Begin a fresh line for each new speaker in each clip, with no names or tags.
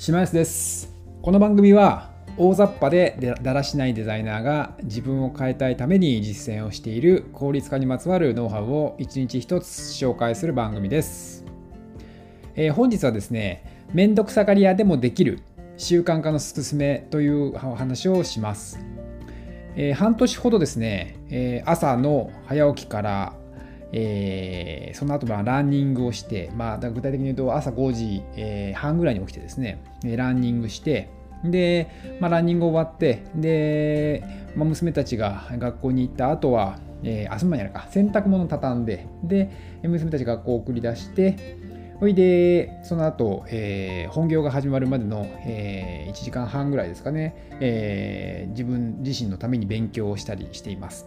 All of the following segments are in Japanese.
島安です。この番組は大雑把でだらしないデザイナーが自分を変えたいために実践をしている効率化にまつわるノウハウを一日一つ紹介する番組です、えー、本日はですねめんどくさがり屋でもできる習慣化のすすめというお話をします、えー、半年ほどですね、えー、朝の早起きからえー、その後まあランニングをして、まあ、具体的に言うと朝5時、えー、半ぐらいに起きてですね、ランニングして、で、まあ、ランニング終わって、で、まあ、娘たちが学校に行った後は、えー、あ、そんなにやるか、洗濯物畳んで、で、娘たち学校を送り出して、ほいで、その後、えー、本業が始まるまでの、えー、1時間半ぐらいですかね、えー、自分自身のために勉強をしたりしています。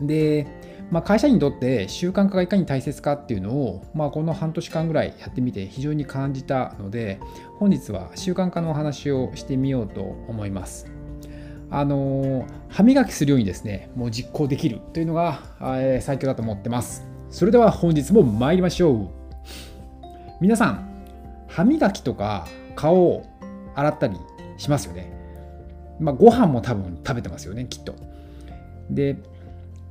で、まあ、会社員にとって習慣化がいかに大切かっていうのを、まあ、この半年間ぐらいやってみて非常に感じたので本日は習慣化のお話をしてみようと思います。あの歯磨きするようにですねもう実行できるというのが、えー、最強だと思ってます。それでは本日も参りましょう。皆さん歯磨きとか顔を洗ったりしますよね。まあ、ご飯も多分食べてますよねきっと。で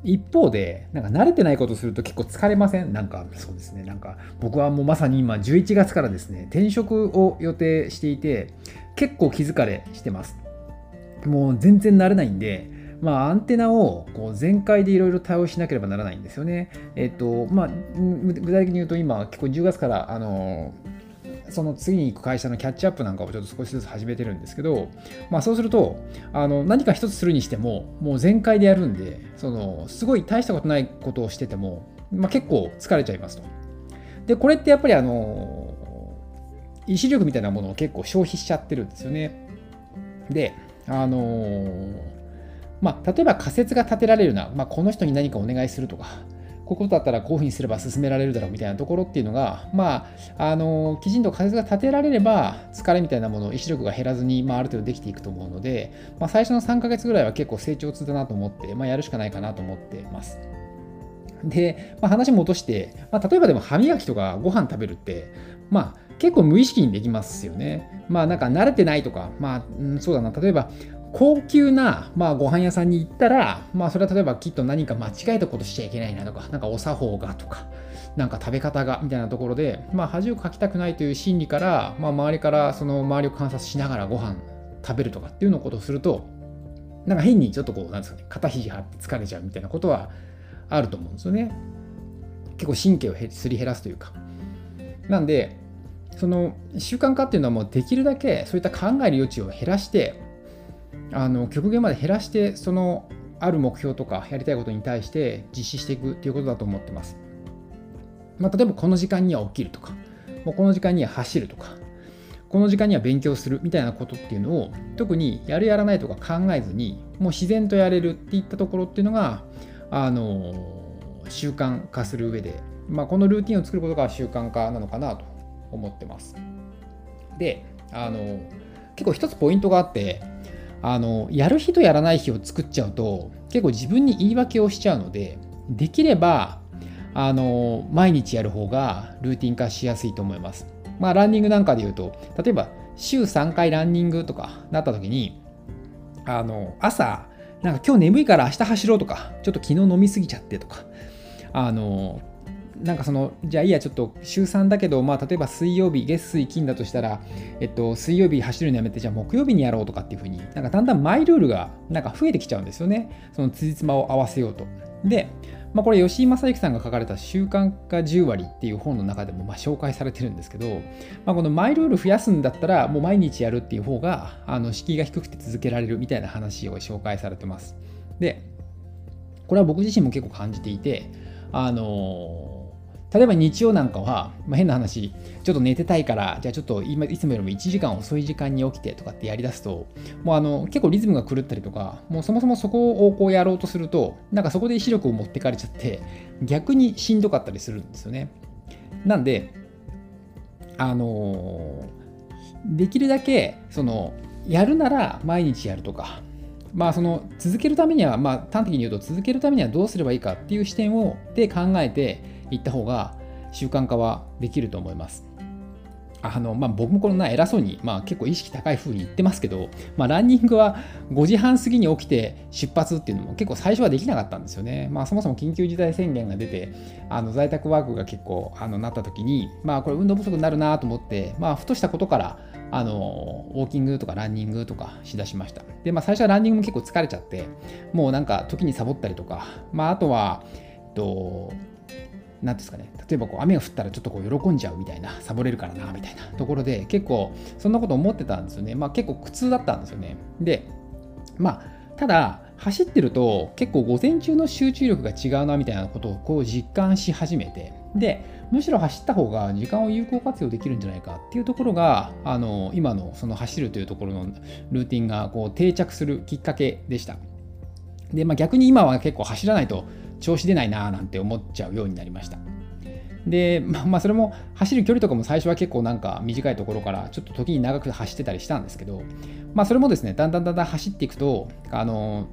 一方で、なんか慣れてないことすると結構疲れません？なんかそうですね。なんか僕はもうまさに今11月からですね、転職を予定していて、結構気疲れしてます。もう全然慣れないんで、まあ、アンテナをこう全開でいろいろ対応しなければならないんですよね。えっと、まあ、具体的に言うと今、結構10月から、あの、その次に行く会社のキャッチアップなんかをちょっと少しずつ始めてるんですけど、まあ、そうするとあの何か一つするにしてももう全開でやるんでそのすごい大したことないことをしてても、まあ、結構疲れちゃいますと。でこれってやっぱりあの意志力みたいなものを結構消費しちゃってるんですよね。であのまあ、例えば仮説が立てられるな、まあ、この人に何かお願いするとか、こういうことだったらこういうふうにすれば進められるだろうみたいなところっていうのが、まあ、あのきちんと仮説が立てられれば疲れみたいなもの意志力が減らずに、まあ、ある程度できていくと思うので、まあ、最初の3ヶ月ぐらいは結構成長痛だなと思って、まあ、やるしかないかなと思ってます。で、まあ、話戻して、まあ、例えばでも歯磨きとかご飯食べるって、まあ、結構無意識にできますよね。まあなんか慣れてないとか、まあ、うん、そうだな、例えば高級な、まあ、ご飯屋さんに行ったら、まあ、それは例えばきっと何か間違えたことしちゃいけないなとか、なんかお作法がとか、なんか食べ方がみたいなところで、まあ、恥をかきたくないという心理から、まあ、周りからその周りを観察しながらご飯食べるとかっていうのことをすると、なんか変にちょっとこう、なんですかね、肩肘張って疲れちゃうみたいなことはあると思うんですよね。結構神経をすり減らすというか。なんで、その習慣化っていうのはもうできるだけそういった考える余地を減らしてあの極限まで減らしてそのある目標とかやりたいことに対して実施していくっていうことだと思ってます。まあ、例えばこの時間には起きるとか、もうこの時間には走るとか、この時間には勉強するみたいなことっていうのを特にやるやらないとか考えずにもう自然とやれるっていったところっていうのがあの習慣化する上で、まあ、このルーティンを作ることが習慣化なのかなと思ってます。であの結構一つポイントがあってあのやる日とやらない日を作っちゃうと結構自分に言い訳をしちゃうのでできればあの毎日やる方がルーティン化しやすいと思います。まあランニングなんかで言うと例えば週3回ランニングとかなった時にあの朝なんか今日眠いから明日走ろうとかちょっと昨日飲みすぎちゃってとかあのなんかその、じゃあいいや、ちょっと週3だけど、まあ、例えば水曜日、月水金だとしたら、えっと、水曜日走るのやめて、じゃあ木曜日にやろうとかっていうふうに、なんかだんだんマイルールがなんか増えてきちゃうんですよね。その辻褄を合わせようと。で、まあ、これ吉井正幸さんが書かれた習慣化10割っていう本の中でもま紹介されてるんですけど、まあ、このマイルール増やすんだったらもう毎日やるっていう方があの敷居が低くて続けられるみたいな話を紹介されてます。で、これは僕自身も結構感じていて、あのー例えば日曜なんかは、まあ、変な話、ちょっと寝てたいから、じゃあちょっと今いつもよりも1時間遅い時間に起きてとかってやりだすと、もうあの結構リズムが狂ったりとか、もうそもそもそこをこうやろうとすると、なんかそこで意志力を持ってかれちゃって、逆にしんどかったりするんですよね。なんで、あのー、できるだけ、その、やるなら毎日やるとか、まあその続けるためには、まあ端的に言うと続けるためにはどうすればいいかっていう視点をで考えて、いった方が習慣化はできると思います。あのまあ、僕もこんな偉そうに、まあ、結構意識高い風に言ってますけど、まあ、ランニングは5時半過ぎに起きて出発っていうのも結構最初はできなかったんですよね。まあ、そもそも緊急事態宣言が出てあの在宅ワークが結構あのなった時に、まあ、これ運動不足になるなと思って、まあ、ふとしたことからあのウォーキングとかランニングとかしだしました。で、まあ、最初はランニングも結構疲れちゃってもうなんか時にサボったりとか、まあ、あとは、えっと何ですかね、例えばこう雨が降ったらちょっとこう喜んじゃうみたいな、サボれるからなみたいなところで、結構そんなこと思ってたんですよね。まあ結構苦痛だったんですよね。で、まあ、ただ、走ってると結構午前中の集中力が違うなみたいなことをこう実感し始めて、で、むしろ走った方が時間を有効活用できるんじゃないかっていうところが、あの今のその走るというところのルーティンがこう定着するきっかけでした。で、まあ、逆に今は結構走らないと調子出ないなーなんて思っちゃうようになりました。で、まあ、それも走る距離とかも最初は結構なんか短いところからちょっと時に長く走ってたりしたんですけど、まあ、それもですね、だんだんだんだん走っていくと、あの、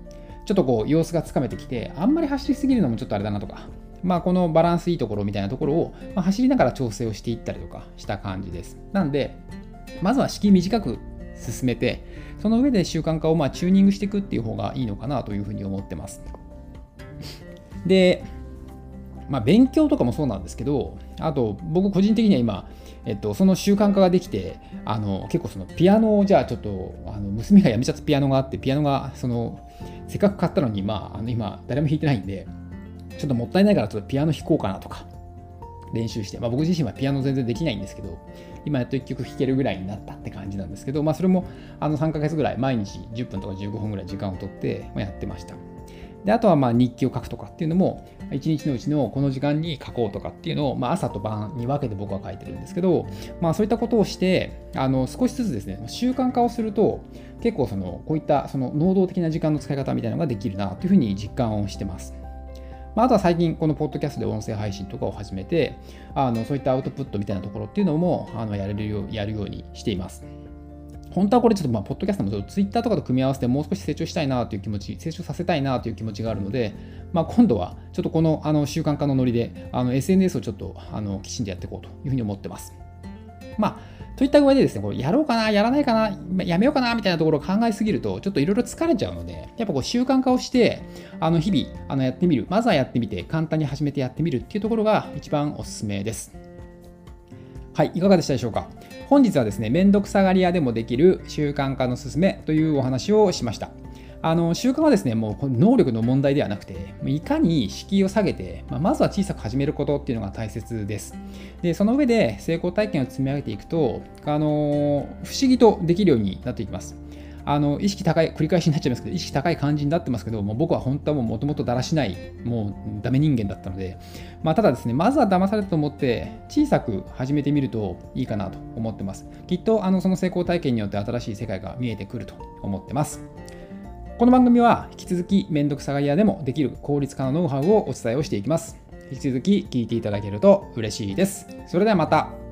ちょっとこう様子がつかめてきて、あんまり走りすぎるのもちょっとあれだなとか、まあ、このバランスいいところみたいなところを、まあ、走りながら調整をしていったりとかした感じです。なんで、まずは敷居短く進めて、その上で習慣化をまあチューニングしていくっていう方がいいのかなというふうに思ってます。で、まあ、勉強とかもそうなんですけど、あと僕個人的には今、えっと、その習慣化ができて、あの結構そのピアノをじゃあちょっとあの娘がやめちゃったピアノがあって、ピアノがそのせっかく買ったのに、まあ、あの今誰も弾いてないんで、ちょっともったいないからちょっとピアノ弾こうかなとか練習して、まあ、僕自身はピアノ全然できないんですけど、今やっと1曲弾けるぐらいになったって感じなんですけど、まあ、それもあの3ヶ月ぐらい毎日10分とか15分ぐらい時間をとってやってました。であとはまあ日記を書くとかっていうのも1日のうちのこの時間に書こうとかっていうのを、まあ、朝と晩に分けて僕は書いてるんですけど、まあ、そういったことをしてあの少しずつですね習慣化をすると結構そのこういったその能動的な時間の使い方みたいなのができるなというふうに実感をしてます。まあ、あとは最近このポッドキャストで音声配信とかを始めてあのそういったアウトプットみたいなところっていうのもあのやれるようやるようにしています。本当はこれちょっとまあ、ポッドキャストもツイッターとかと組み合わせてもう少し成長したいなという気持ち、成長させたいなという気持ちがあるので、まあ、今度はちょっとこのあの習慣化のノリであの SNS をちょっとあのきちんとやっていこうというふうに思ってます。まあ、といった具合でですね、これやろうかな、やらないかな、やめようかなみたいなところを考えすぎると、ちょっといろいろ疲れちゃうので、やっぱこう習慣化をして、あの日々あのやってみる、まずはやってみて、簡単に始めてやってみるっていうところが一番おすすめです。はい、いかがでしたでしょうか？本日はですね、めんどくさがり屋でもできる習慣化のすすめというお話をしました。あの習慣はですね、もう能力の問題ではなくて、いかに敷居を下げて、まあ、まずは小さく始めることっていうのが大切です。で、その上で成功体験を積み上げていくと、あの不思議とできるようになっていきます。あの意識高い、繰り返しになっちゃいますけど、意識高い感じになってますけど、もう僕は本当はもともとだらしない、もうダメ人間だったので、まあ、ただですね、まずは騙されたと思って、小さく始めてみるといいかなと思ってます。きっとあのその成功体験によって新しい世界が見えてくると思ってます。この番組は引き続きめんどくさがり屋でもできる効率化のノウハウをお伝えをしていきます。引き続き聞いていただけると嬉しいです。それではまた。